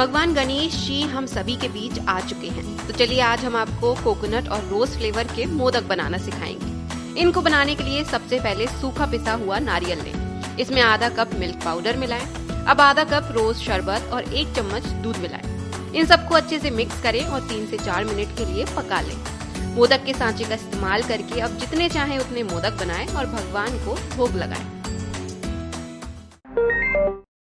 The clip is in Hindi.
भगवान गणेश जी हम सभी के बीच आ चुके हैं। तो चलिए आज हम आपको कोकोनट और रोज फ्लेवर के मोदक बनाना सिखाएँगे। इनको बनाने के लिए सबसे पहले सूखा पिसा हुआ नारियल लें। इसमें आधा कप मिल्क पाउडर मिलाएँ। अब आधा कप रोज शरबत और एक चम्मच दूध मिलाएँ। इन सबको अच्छे से मिक्स करें और तीन से चार मिनट के लिए पका लें। मोदक के सांचे का इस्तेमाल करके अब जितने चाहें उतने मोदक बनाएँ और भगवान को भोग लगाएँ।